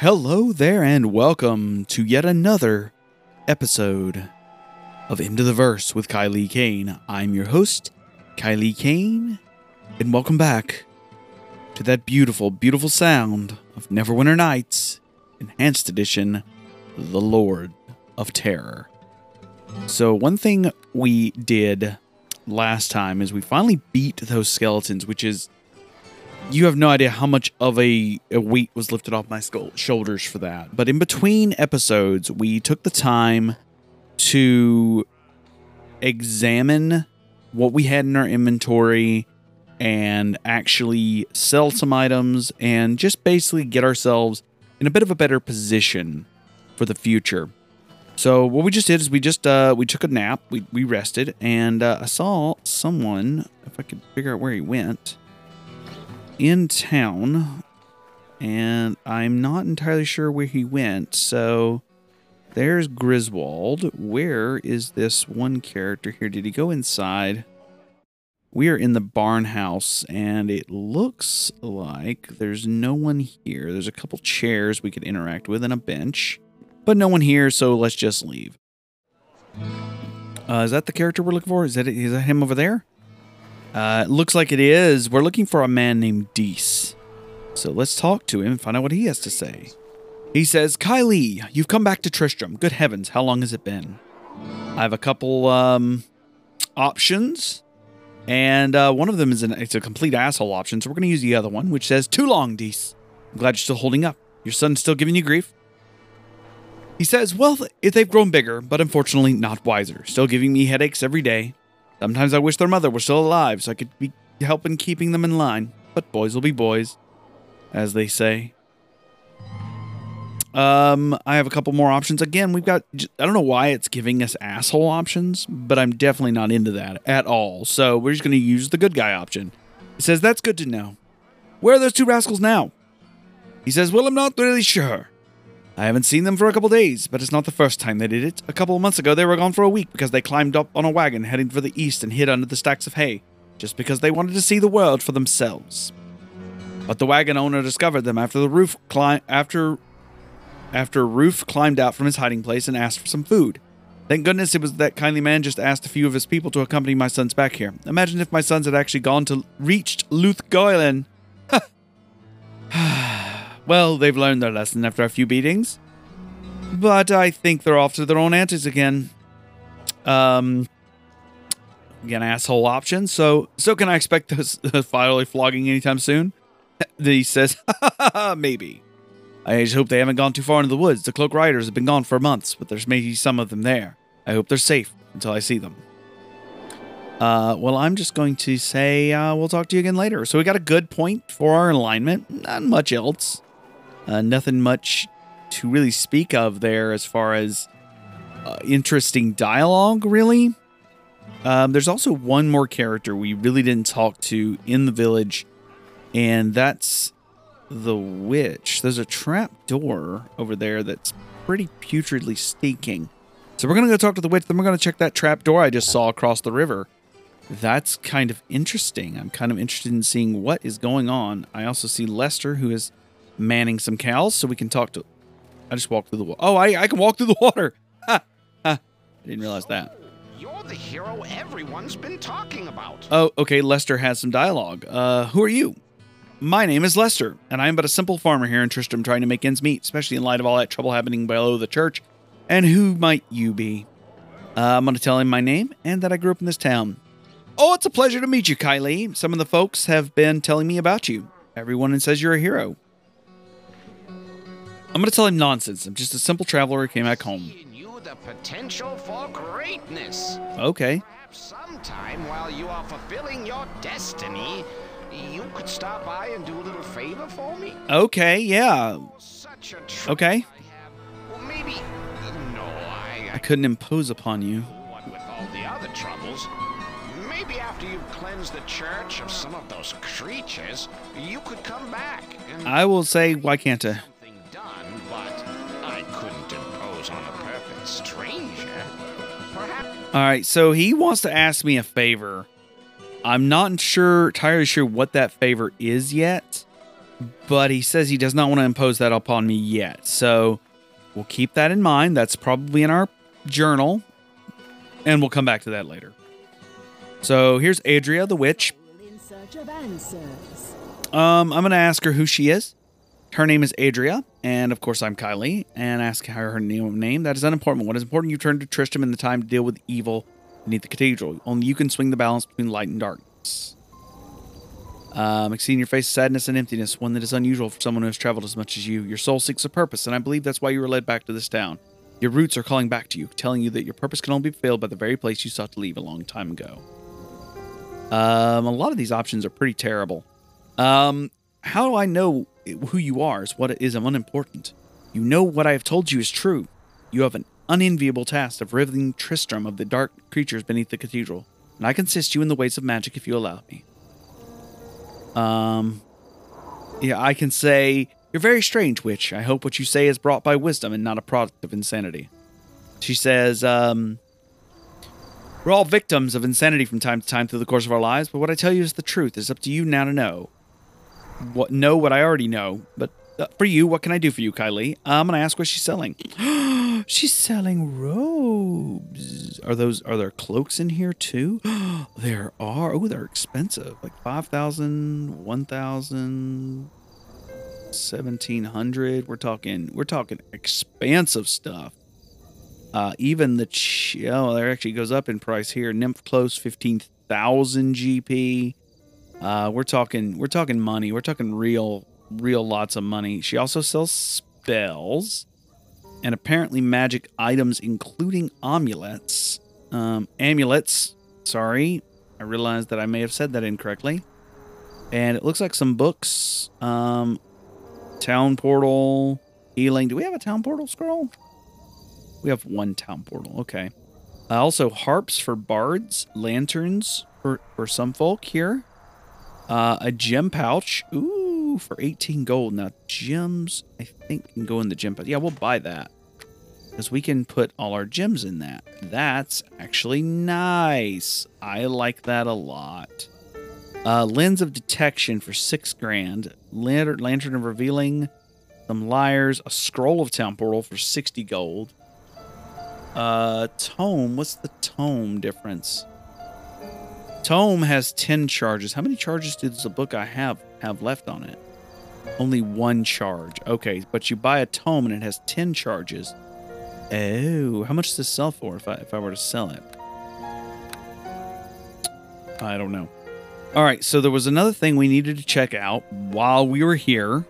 Hello there, and welcome to yet another episode of Into the Verse with Kylie Kane. I'm your host, Kylie Kane, and welcome back to that beautiful, beautiful sound of Neverwinter Nights, Enhanced Edition, The Lord of Terror. So, one thing we did last time is we finally beat those skeletons, which is you have no idea how much of a, a weight was lifted off my skull, shoulders for that. But in between episodes, we took the time to examine what we had in our inventory and actually sell some items and just basically get ourselves in a bit of a better position for the future. So what we just did is we just uh, we took a nap, we, we rested, and uh, I saw someone. If I could figure out where he went, in town, and I'm not entirely sure where he went. So there's Griswold. Where is this one character here? Did he go inside? We are in the barn house, and it looks like there's no one here. There's a couple chairs we could interact with and a bench, but no one here, so let's just leave. Uh, is that the character we're looking for? Is that is that him over there? Uh, it looks like it is. We're looking for a man named Deese. So let's talk to him and find out what he has to say. He says, Kylie, you've come back to Tristram. Good heavens, how long has it been? I have a couple um, options, and uh, one of them is an, it's a complete asshole option, so we're going to use the other one, which says, Too long, Deese. I'm glad you're still holding up. Your son's still giving you grief? He says, Well, if they've grown bigger, but unfortunately not wiser. Still giving me headaches every day. Sometimes I wish their mother were still alive so I could be helping keeping them in line. But boys will be boys, as they say. Um, I have a couple more options. Again, we've got, I don't know why it's giving us asshole options, but I'm definitely not into that at all. So we're just going to use the good guy option. It says, That's good to know. Where are those two rascals now? He says, Well, I'm not really sure. I haven't seen them for a couple days, but it's not the first time they did it. A couple of months ago, they were gone for a week because they climbed up on a wagon heading for the east and hid under the stacks of hay, just because they wanted to see the world for themselves. But the wagon owner discovered them after the roof cli- after after Roof climbed out from his hiding place and asked for some food. Thank goodness it was that kindly man just asked a few of his people to accompany my sons back here. Imagine if my sons had actually gone to reached Lut Gholein. well, they've learned their lesson after a few beatings. But I think they're off to their own antics again. Um again, asshole option. So so can I expect this finally flogging anytime soon? he says, maybe. I just hope they haven't gone too far into the woods. The cloak riders have been gone for months, but there's maybe some of them there. I hope they're safe until I see them. Uh, well, I'm just going to say uh, we'll talk to you again later. So we got a good point for our alignment. Not much else. Uh, nothing much to really speak of there as far as uh, interesting dialogue, really. Um, there's also one more character we really didn't talk to in the village, and that's the witch. There's a trap door over there that's pretty putridly stinking. So we're going to go talk to the witch, then we're going to check that trap door I just saw across the river. That's kind of interesting. I'm kind of interested in seeing what is going on. I also see Lester, who is manning some cows, so we can talk to. I just walked through the water. Oh, I, I can walk through the water. Ha, ha. I didn't realize that. You're the hero everyone's been talking about. Oh, okay. Lester has some dialogue. Uh, who are you? My name is Lester, and I am but a simple farmer here in Tristram trying to make ends meet, especially in light of all that trouble happening below the church. And who might you be? Uh, I'm going to tell him my name and that I grew up in this town. Oh, it's a pleasure to meet you, Kylie. Some of the folks have been telling me about you. Everyone says you're a hero. I'm going to tell him nonsense. I'm just a simple traveler who came back home. You the potential for greatness. Okay. Perhaps sometime while you are fulfilling your destiny, you could stop by and do a little favor for me. Okay, yeah. Such a trouble Okay. I. Well, maybe. No, I. I couldn't impose upon you. What with all the other troubles. Maybe after you've cleansed the church of some of those creatures, you could come back I will say, why can't I? All right, so he wants to ask me a favor. I'm not sure, entirely sure what that favor is yet. but he says he does not want to impose that upon me yet. So we'll keep that in mind. That's probably in our journal, and we'll come back to that later. So here's Adria the witch. In search of answers. Um, I'm going to ask her who she is. Her name is Adria, and of course I'm Kylie, and ask her her name. That is unimportant. What is important, you turn to Tristram in the time to deal with evil beneath the cathedral. Only you can swing the balance between light and darkness. Um, in your face sadness and emptiness, one that is unusual for someone who has traveled as much as you. Your soul seeks a purpose, and I believe that's why you were led back to this town. Your roots are calling back to you, telling you that your purpose can only be fulfilled by the very place you sought to leave a long time ago. Um, a lot of these options are pretty terrible. Um, how do I know who you are? Is what is unimportant. You know what I have told you is true. You have an unenviable task of ridding Tristram of the dark creatures beneath the cathedral, and I can assist you in the ways of magic if you allow me. Um, yeah, I can say, You're very strange, witch. I hope what you say is brought by wisdom and not a product of insanity. She says, um, We're all victims of insanity from time to time through the course of our lives, but what I tell you is the truth. It's up to you now to know. What know what I already know, but uh, for you, what can I do for you, Kylie? I'm gonna ask what she's selling. she's selling robes. Are those are there cloaks in here too? there are. Oh, they're expensive. Like 5,000, 1,000, 1,700. We're talking we're talking expansive stuff. Uh, even the ch- oh, there actually goes up in price here. Nymph cloak 15,000 GP. Uh, we're talking we're talking money. We're talking real real lots of money. She also sells spells and apparently magic items, including amulets. Um, amulets. Sorry, I realized that I may have said that incorrectly. And it looks like some books. Um, town portal, healing. Do we have a town portal scroll? We have one town portal. Okay. Uh, also, harps for bards, lanterns for, for some folk here. Uh, a gem pouch. Ooh, for 18 gold. Now, gems, I think, can go in the gem pouch. Yeah, we'll buy that. Because we can put all our gems in that. That's actually nice. I like that a lot. Uh, lens of detection for six grand. Lantern, lantern of revealing. Some lyres. A scroll of town portal for 60 gold. Uh, tome. What's the tome difference? Tome has 10 charges. How many charges does the book I have have left on it? Only one charge. Okay, but you buy a tome and it has 10 charges. Oh, how much does this sell for if I, if I were to sell it? I don't know. All right, so there was another thing we needed to check out while we were here.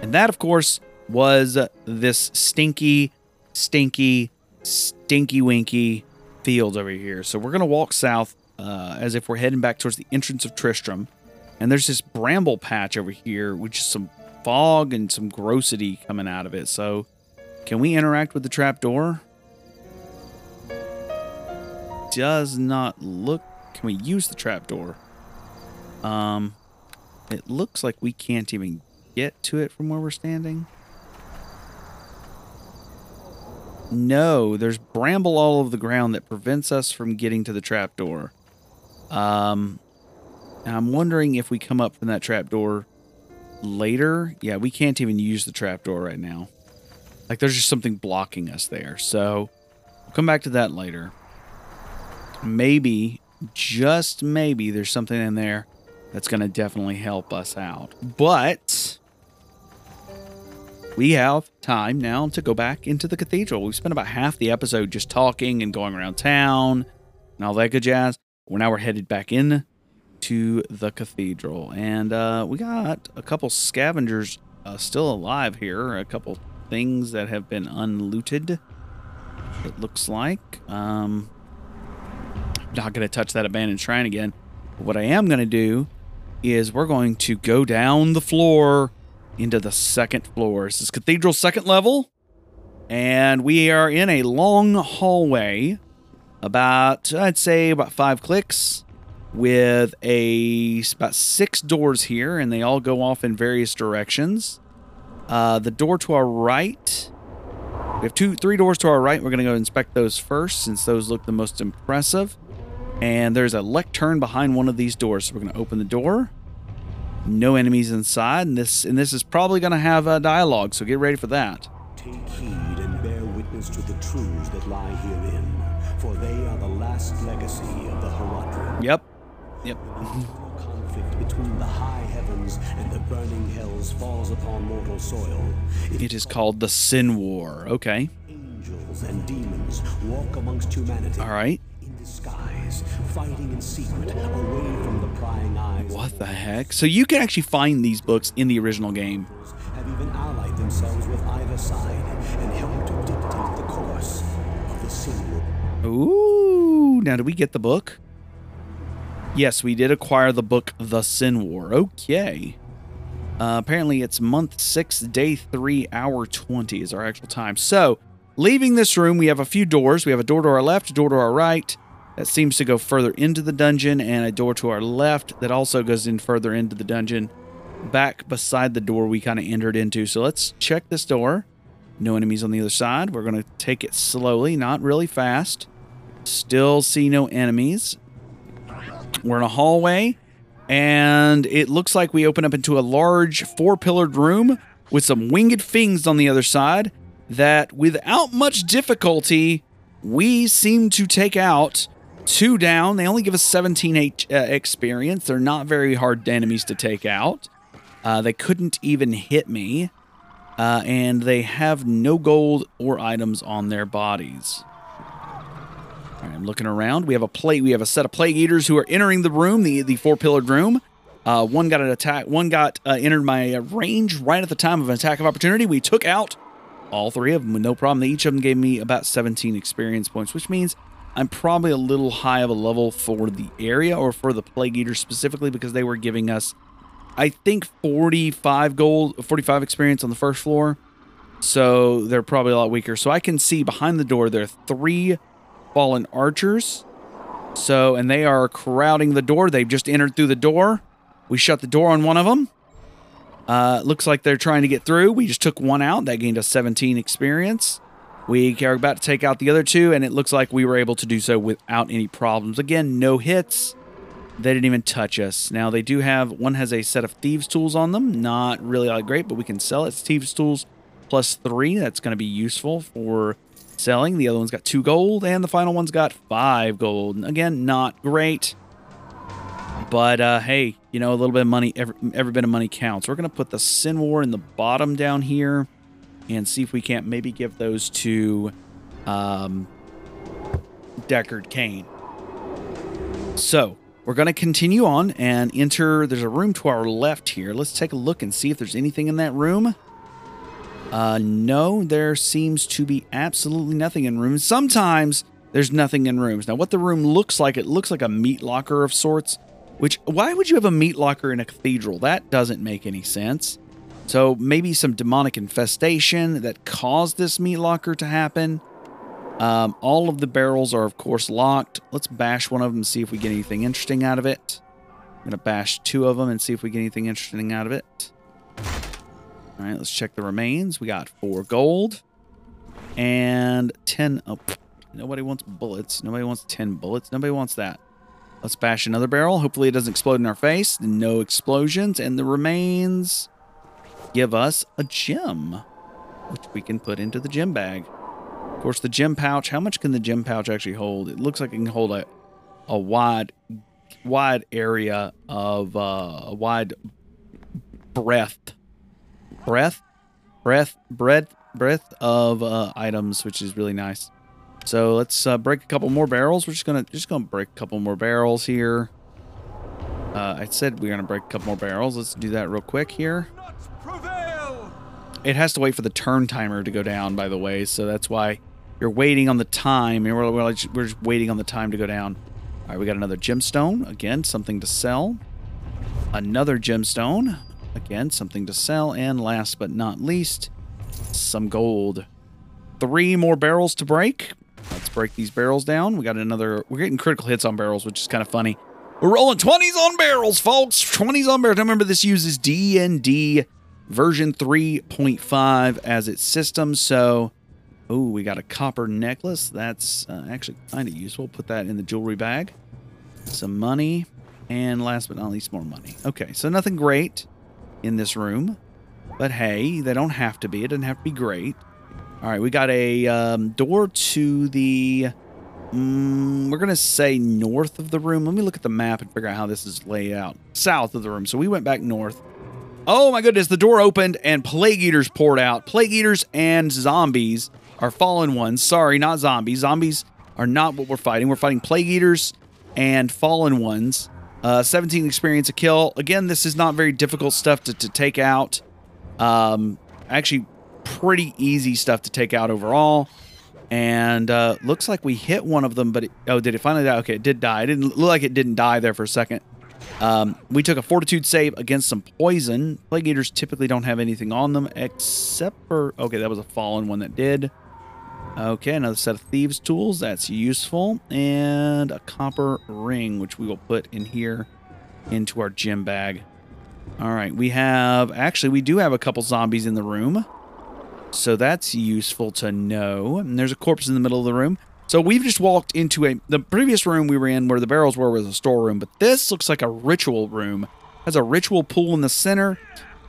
And that, of course, was this stinky, stinky, stinky winky field over here. So we're going to walk south uh, as if we're heading back towards the entrance of Tristram. And there's this bramble patch over here, which is some fog and some grossity coming out of it. So can we interact with the trapdoor? Does not look. Can we use the trapdoor? Um, it looks like we can't even get to it from where we're standing. No, there's bramble all over the ground that prevents us from getting to the trapdoor. Um, I'm wondering if we come up from that trapdoor later. Yeah, we can't even use the trapdoor right now. Like there's just something blocking us there. So we'll come back to that later. Maybe, just maybe, there's something in there that's going to definitely help us out. But we have time now to go back into the cathedral. We've spent about half the episode just talking and going around town and all that good jazz. Well, now we're headed back in to the cathedral. And uh, we got a couple scavengers uh, still alive here, a couple things that have been unlooted. It looks like. Um, not going to touch that abandoned shrine again. But what I am going to do is we're going to go down the floor into the second floor. This is cathedral second level. And we are in a long hallway, about, I'd say, about five clicks, with a about six doors here, and they all go off in various directions. Uh, the door to our right, we have two, three doors to our right. We're going to go inspect those first, since those look the most impressive. And there's a lectern behind one of these doors. So we're going to open the door. No enemies inside, and this and this is probably going to have a dialogue. So get ready for that. Take heed and bear witness to the truths that lie herein, for they are the last legacy of the Horadrim. Yep. Yep. Eternal conflict between the high heavens and the burning hells falls upon mortal soil. It is called the Sin War. Okay. Angels and demons walk amongst humanity. All right. In disguise, fighting in secret, away from the prying eyes. What the heck? So you can actually find these books in the original game. Have even allied themselves with either side and helped Ooh. Now, did we get the book? Yes, we did acquire the book The Sin War. Okay. Uh, apparently, it's month six, day three, hour 20 is our actual time. So, leaving this room, we have a few doors. We have a door to our left, a door to our right that seems to go further into the dungeon, and a door to our left that also goes in further into the dungeon, back beside the door we kind of entered into. So, let's check this door. No enemies on the other side. We're going to take it slowly, not really fast. Still see no enemies. We're in a hallway, and it looks like we open up into a large four pillared room with some winged things on the other side that, without much difficulty, we seem to take out. Two down. They only give us 17 H- uh, experience. They're not very hard enemies to take out. Uh, they couldn't even hit me. Uh, and they have no gold or items on their bodies. Right, I'm looking around. We have a plate. We have a set of plague eaters who are entering the room, the the four pillared room. Uh, one got an attack. One got uh, entered my uh, range right at the time of an attack of opportunity. We took out all three of them with no problem. They Each of them gave me about 17 experience points, which means I'm probably a little high of a level for the area or for the plague eaters specifically because they were giving us, I think, 45 gold, 45 experience on the first floor. So they're probably a lot weaker. So I can see behind the door there are three fallen archers. So, and they are crowding the door. They've just entered through the door. We shut the door on one of them. Uh, looks like they're trying to get through. We just took one out. That gained us 17 experience. We are about to take out the other two, and it looks like we were able to do so without any problems. Again, no hits. They didn't even touch us. Now, they do have, one has a set of thieves' tools on them. Not really all great, but we can sell it. It's thieves' tools plus three. That's going to be useful for selling. The other one's got two gold, and the final one's got five gold. Again, not great. But uh, hey, you know, a little bit of money, every, every bit of money counts. We're going to put the Sin War in the bottom down here and see if we can't maybe give those to um, Deckard Cain. So we're going to continue on and enter. There's a room to our left here. Let's take a look and see if there's anything in that room. Uh, no, there seems to be absolutely nothing in rooms. Sometimes there's nothing in rooms. Now, what the room looks like, it looks like a meat locker of sorts. Which, why would you have a meat locker in a cathedral? That doesn't make any sense. So maybe some demonic infestation that caused this meat locker to happen. Um, all of the barrels are, of course, locked. Let's bash one of them and see if we get anything interesting out of it. I'm going to bash two of them and see if we get anything interesting out of it. All right, let's check the remains. We got four gold and 10. Oh, nobody wants bullets. Nobody wants 10 bullets. Nobody wants that. Let's bash another barrel. Hopefully, it doesn't explode in our face. No explosions. And the remains give us a gem, which we can put into the gem bag. Of course, the gem pouch. How much can the gem pouch actually hold? It looks like it can hold a, a wide, wide area of uh, a wide breadth, breadth, breadth, breadth, breadth of uh, items, which is really nice. So let's uh, break a couple more barrels. We're just gonna just gonna break a couple more barrels here. Uh, I said we are gonna break a couple more barrels. Let's do that real quick here. It has to wait for the turn timer to go down, by the way, so that's why you're waiting on the time. We're, we're, just, we're just waiting on the time to go down. All right, we got another gemstone. Again, something to sell. Another gemstone. Again, something to sell. And last but not least, some gold. Three more barrels to break. Let's break these barrels down. We got another. We're getting critical hits on barrels, which is kind of funny. We're rolling 20s on barrels, folks. 20s on barrels. Now remember, this uses D&D version 3.5 as its system. So, oh, we got a copper necklace. That's uh, actually kind of useful. Put that in the jewelry bag. Some money. And last but not least, more money. Okay, so nothing great in this room. But hey, they don't have to be. It doesn't have to be great. All right, we got a um, door to the... Mm, we're going to say north of the room. Let me look at the map and figure out how this is laid out. South of the room. So we went back north. Oh my goodness, the door opened and plague eaters poured out. Plague eaters and zombies are fallen ones. Sorry, not zombies. Zombies are not what we're fighting. We're fighting plague eaters and fallen ones. Uh, 17 experience a kill. Again, this is not very difficult stuff to, to take out. Um, actually, pretty easy stuff to take out overall. And uh, looks like we hit one of them, but it, oh, did it finally die? Okay, it did die. It didn't look like it didn't die there for a second. Um, we took a fortitude save against some poison. Plague Eaters typically don't have anything on them except for... Okay, that was a fallen one that did. Okay, another set of thieves tools. That's useful. And a copper ring, which we will put in here into our gem bag. All right, we have... Actually, we do have a couple zombies in the room. So that's useful to know. And there's a corpse in the middle of the room. So we've just walked into a the previous room we were in where the barrels were was a storeroom, but this looks like a ritual room. Has a ritual pool in the center,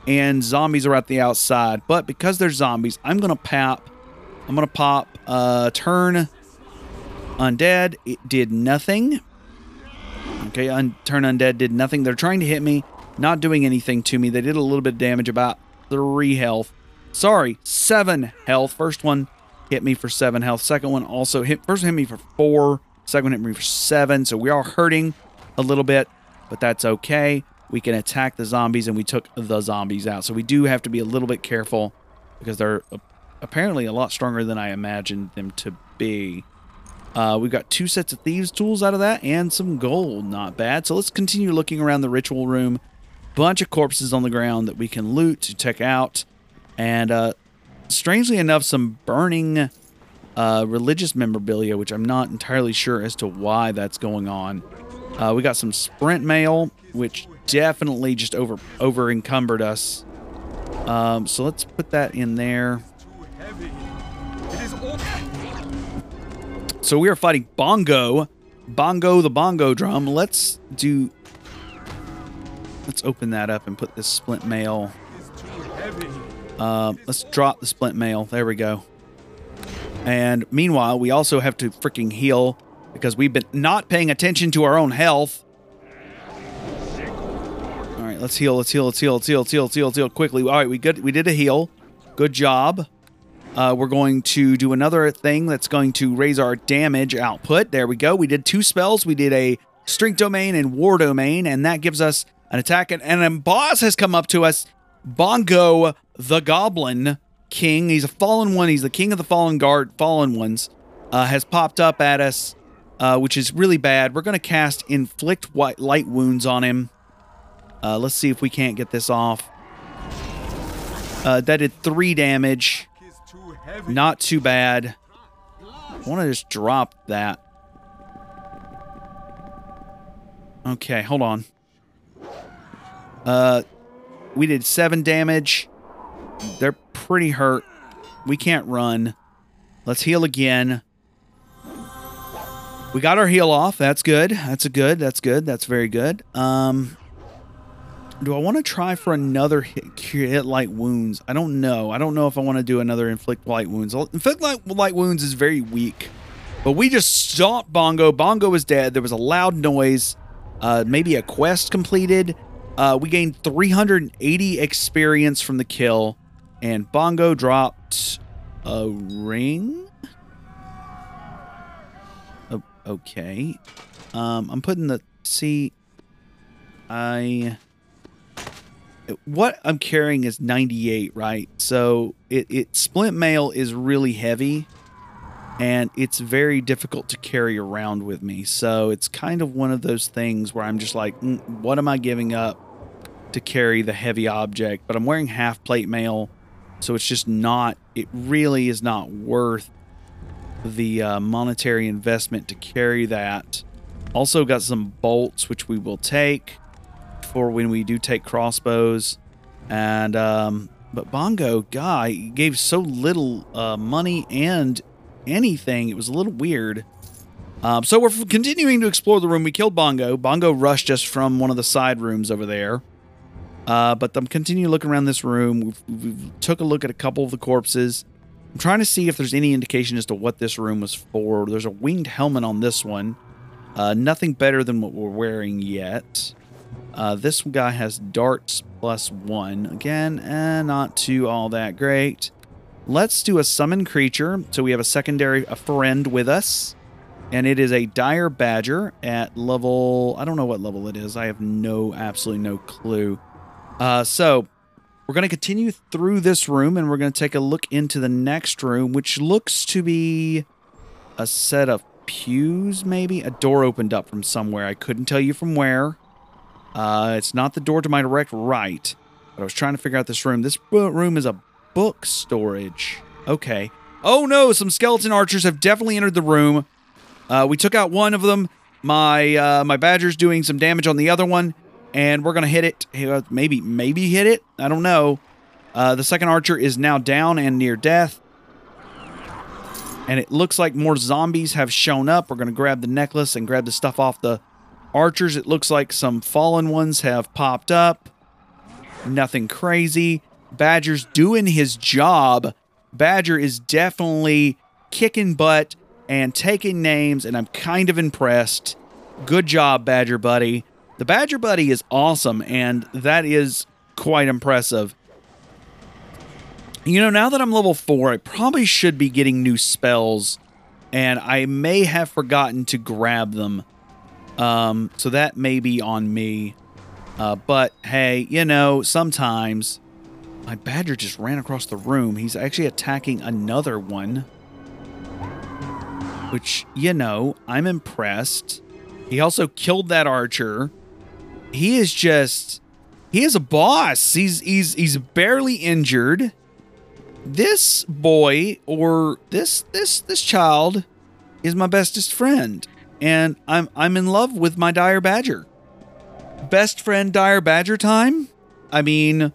and zombies are at the outside. But because they're zombies, I'm gonna pop. I'm gonna pop. Uh, turn undead. It did nothing. Okay, un- turn undead did nothing. They're trying to hit me, not doing anything to me. They did a little bit of damage, about three health. Sorry, seven health. First one hit me for seven health. Second one also hit. First one hit me for four. Second one hit me for seven. So we are hurting a little bit, but that's okay. We can attack the zombies, and we took the zombies out. So we do have to be a little bit careful because they're apparently a lot stronger than I imagined them to be. Uh, we've got two sets of thieves tools out of that and some gold. Not bad. So let's continue looking around the ritual room. Bunch of corpses on the ground that we can loot to check out. And uh, strangely enough, some burning uh, religious memorabilia, which I'm not entirely sure as to why that's going on. Uh, we got some splint mail, which definitely just over over encumbered us. Um, so let's put that in there. So we are fighting Bongo, Bongo the Bongo drum. Let's do. Let's open that up and put this splint mail. Uh, let's drop the splint mail. There we go. And meanwhile, we also have to freaking heal because we've been not paying attention to our own health. All right, let's heal. Let's heal. Let's heal. Let's heal. Let's heal. Let's heal. Let's heal quickly. All right, we good. We did a heal. Good job. Uh, we're going to do another thing that's going to raise our damage output. There we go. We did two spells. We did a strength domain and war domain, and that gives us an attack. And, and a boss has come up to us. Bongo the Goblin King. He's a fallen one. He's the king of the fallen guard, fallen ones. Uh, has popped up at us, uh, which is really bad. We're going to cast inflict white light wounds on him. Uh, let's see if we can't get this off. Uh, that did three damage. Not too bad. I want to just drop that. Okay, hold on. Uh, we did seven damage. They're pretty hurt. We can't run. Let's heal again. We got our heal off. That's good. That's a good. That's good. That's very good. Um, do I want to try for another hit, hit light wounds? I don't know. I don't know if I want to do another inflict light wounds. Inflict light, light wounds is very weak. But we just stomped Bongo. Bongo was dead. There was a loud noise. Uh, maybe a quest completed. Uh, we gained 380 experience from the kill. And Bongo dropped a ring. Oh, okay. Um, I'm putting the... See... I what I'm carrying is 98, right? So it, it splint mail is really heavy and it's very difficult to carry around with me. So it's kind of one of those things where I'm just like, mm, what am I giving up to carry the heavy object? But I'm wearing half plate mail, so it's just not, it really is not worth the uh, monetary investment to carry that. Also got some bolts, which we will take for when we do take crossbows. And um, but Bongo guy gave so little uh, money and anything. It was a little weird. Um, so we're continuing to explore the room. We killed Bongo. Bongo rushed us from one of the side rooms over there. Uh, but I'm continuing looking around this room. We've, we've took a look at a couple of the corpses. I'm trying to see if there's any indication as to what this room was for. There's a winged helmet on this one. Uh, nothing better than what we're wearing yet. Uh, this guy has darts plus one. Again, eh, not too all that great. Let's do a summon creature. So we have a secondary a friend with us. And it is a dire badger at level. I don't know what level it is. I have no, absolutely no clue. Uh, so we're going to continue through this room and we're going to take a look into the next room, which looks to be a set of pews, maybe? A door opened up from somewhere. I couldn't tell you from where. Uh, it's not the door to my direct right, but I was trying to figure out this room. This room is a book storage. Okay. Oh no, some skeleton archers have definitely entered the room. Uh, we took out one of them. My uh, my badger's doing some damage on the other one, and we're gonna hit it. Uh, maybe maybe hit it. I don't know. Uh, the second archer is now down and near death. And it looks like more zombies have shown up. We're going to grab the necklace and grab the stuff off the archers. It looks like some fallen ones have popped up. Nothing crazy. Badger's doing his job. Badger is definitely kicking butt and taking names, and I'm kind of impressed. Good job, Badger Buddy. The Badger Buddy is awesome, and that is quite impressive. You know, now that I'm level four, I probably should be getting new spells, and I may have forgotten to grab them. Um, so that may be on me. Uh, but hey, you know, sometimes my badger just ran across the room. He's actually attacking another one. Which, you know, I'm impressed. He also killed that archer. He is just he is a boss. He's he's he's barely injured this boy or this this this child is my bestest friend and I'm I'm in love with my dire badger. Best friend dire badger time? I mean,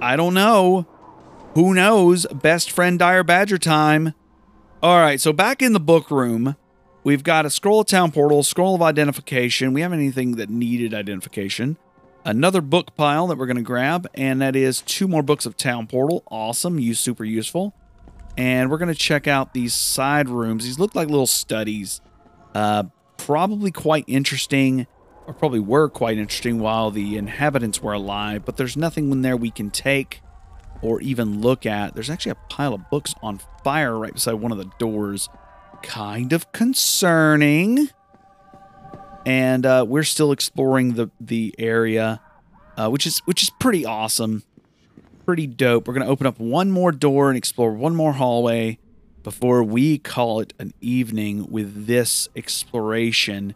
I don't know. Who knows? Best friend dire badger time. All right, so back in the book room, we've got a scroll of town portal, scroll of identification. We have anything that needed identification another book pile that we're going to grab, and that is two more books of Town Portal. Awesome, use super useful. And we're going to check out these side rooms. These look like little studies. Uh, probably quite interesting, or probably were quite interesting while the inhabitants were alive, but there's nothing in there we can take or even look at. There's actually a pile of books on fire right beside one of the doors. Kind of concerning and uh, we're still exploring the the area, uh, which is which is pretty awesome, pretty dope. We're gonna open up one more door and explore one more hallway before we call it an evening with this exploration.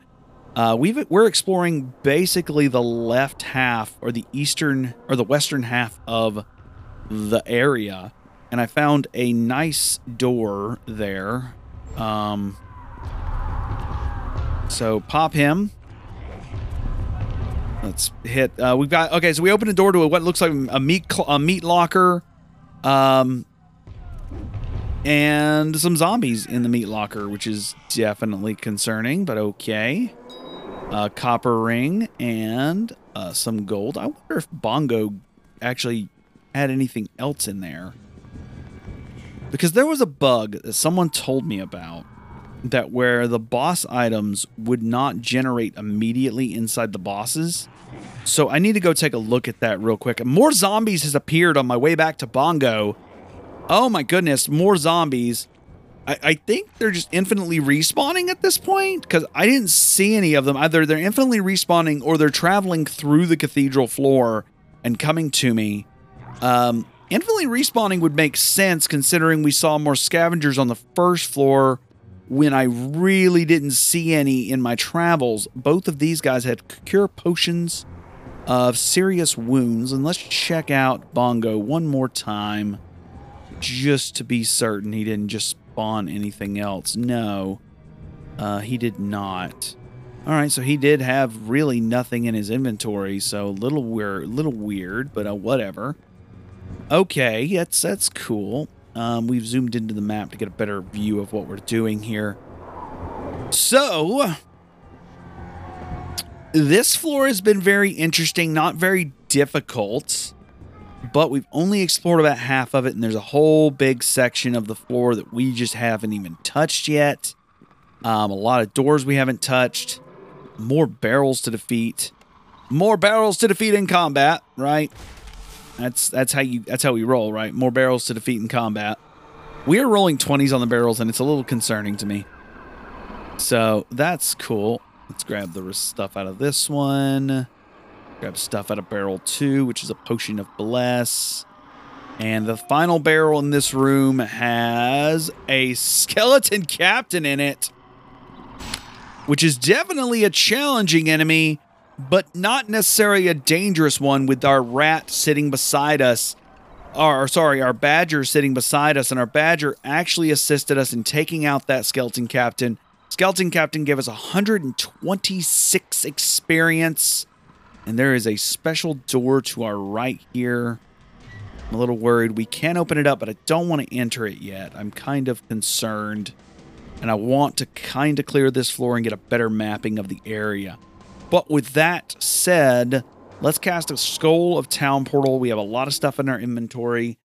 Uh, we've we're exploring basically the left half or the eastern or the western half of the area, and I found a nice door there. Um, so pop him. Let's hit. Uh, we've got okay. So we open a door to a, what looks like a meat a meat locker, um, and some zombies in the meat locker, which is definitely concerning, but okay. A copper ring and uh, some gold. I wonder if Bongo actually had anything else in there. Because there was a bug that someone told me about that where the boss items would not generate immediately inside the bosses. So I need to go take a look at that real quick. More zombies has appeared on my way back to Bongo. Oh my goodness, more zombies. I, I think they're just infinitely respawning at this point because I didn't see any of them. Either they're infinitely respawning or they're traveling through the cathedral floor and coming to me. Um, infinitely respawning would make sense considering we saw more scavengers on the first floor when I really didn't see any in my travels. Both of these guys had cure potions of serious wounds. And let's check out Bongo one more time just to be certain he didn't just spawn anything else. No, uh, he did not. All right, so he did have really nothing in his inventory, so little weird, little weird, but uh, whatever. Okay, that's that's cool. Um, we've zoomed into the map to get a better view of what we're doing here. So, this floor has been very interesting, not very difficult, but we've only explored about half of it, and there's a whole big section of the floor that we just haven't even touched yet. Um, a lot of doors we haven't touched, more barrels to defeat, more barrels to defeat in combat, right? That's that's how you that's how we roll, right? More barrels to defeat in combat. We are rolling 20s on the barrels, and it's a little concerning to me. So that's cool. Let's grab the stuff out of this one. Grab stuff out of barrel two, which is a potion of bless. And the final barrel in this room has a skeleton captain in it, which is definitely a challenging enemy, but not necessarily a dangerous one with our rat sitting beside us. Or, sorry, our badger sitting beside us, and our badger actually assisted us in taking out that skeleton captain Skeleton Captain gave us 126 experience. And there is a special door to our right here. I'm a little worried. We can open it up, but I don't want to enter it yet. I'm kind of concerned. And I want to kind of clear this floor and get a better mapping of the area. But with that said, let's cast a Skull of Town Portal. We have a lot of stuff in our inventory.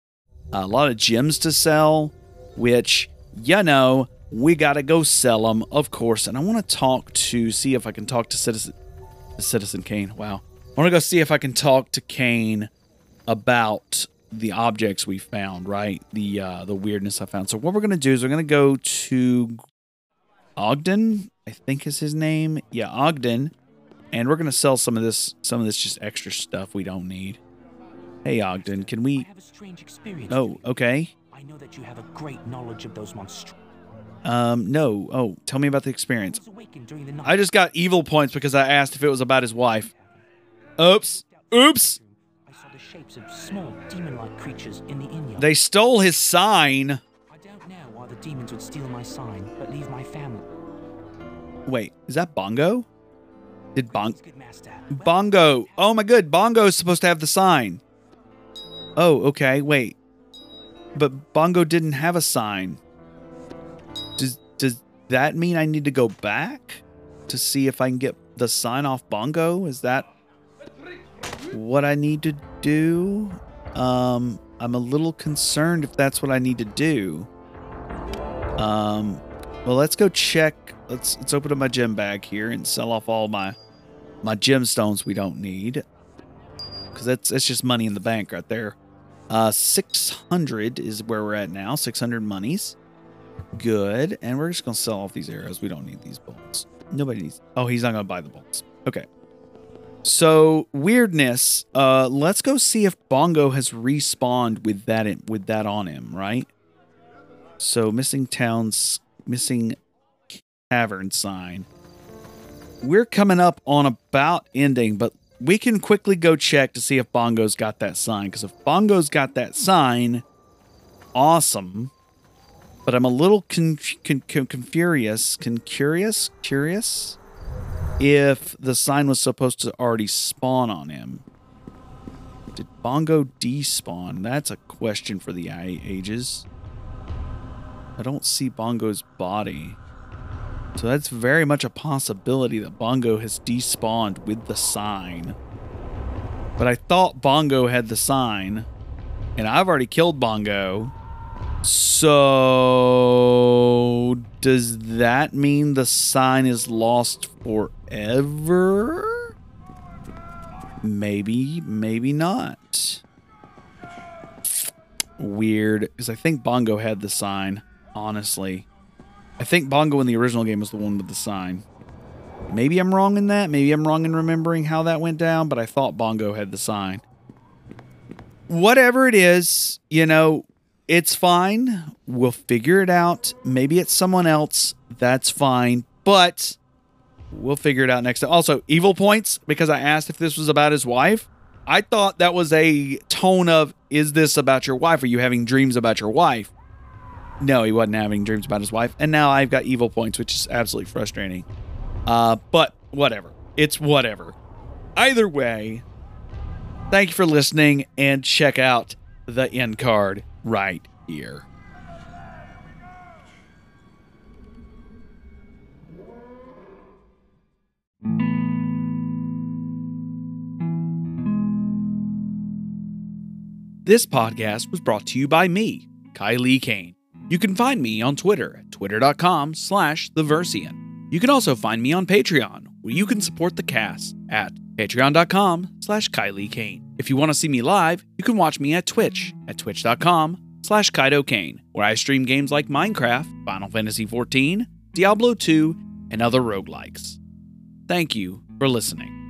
A lot of gems to sell, which, you know, we got to go sell them, of course. And I want to talk to, see if I can talk to Citizen, Citizen Kane. Wow. I want to go see if I can talk to Cain about the objects we found, right? The uh, the weirdness I found. So what we're gonna do is we're gonna go to Ogden, I think is his name. Yeah, Ogden, and we're gonna sell some of this some of this just extra stuff we don't need. Hey Ogden, can we? Oh, okay. I know that you have a great knowledge of those monsters. Um, no. Oh, tell me about the experience. I just got evil points because I asked if it was about his wife. Oops. Oops. I saw the shapes of small demon-like creatures in the inn. They stole his sign. I don't know why the demons would steal my sign, but leave my family. Wait, is that Bongo? Did Bong Bongo? Oh my good, Bongo is supposed to have the sign. Oh, okay. Wait, but Bongo didn't have a sign. That mean I need to go back to see if I can get the sign off Bongo? Is that what I need to do? Um, I'm a little concerned if that's what I need to do. Um, well, let's go check. Let's let's open up my gem bag here and sell off all my my gemstones we don't need because that's that's just money in the bank right there. Uh, 600 is where we're at now. 600 monies. Good. And we're just going to sell off these arrows. We don't need these bolts. Nobody needs. Oh, he's not going to buy the bolts. Okay. So weirdness. Uh, let's go see if Bongo has respawned with that in, with that on him. Right. So missing towns, missing cavern sign. We're coming up on about ending, but we can quickly go check to see if Bongo's got that sign. Because if Bongo's got that sign, awesome. But I'm a little con- con- con- confurious, con- curious, curious if the sign was supposed to already spawn on him. Did Bongo despawn? That's a question for the ages. I don't see Bongo's body. So that's very much a possibility that Bongo has despawned with the sign. But I thought Bongo had the sign, and I've already killed Bongo. So, does that mean the sign is lost forever? Maybe, maybe not. Weird, because I think Bongo had the sign, honestly. I think Bongo in the original game was the one with the sign. Maybe I'm wrong in that. Maybe I'm wrong in remembering how that went down, but I thought Bongo had the sign. Whatever it is, you know, it's fine. We'll figure it out. Maybe it's someone else. That's fine. But we'll figure it out next time. Also, evil points because I asked if this was about his wife. I thought that was a tone of, is this about your wife? Are you having dreams about your wife? No, he wasn't having dreams about his wife. And now I've got evil points, which is absolutely frustrating. Uh, but whatever. It's whatever. Either way, thank you for listening and check out the end card right here. This podcast was brought to you by me, Kylie Kane. You can find me on Twitter at twitter.com slash theversian. You can also find me on Patreon, where you can support the cast at patreon.com slash Kylie Kane. If you want to see me live, you can watch me at Twitch at twitch.com slash Kaido Kane, where I stream games like Minecraft, Final Fantasy XIV, Diablo 2, and other roguelikes. Thank you for listening.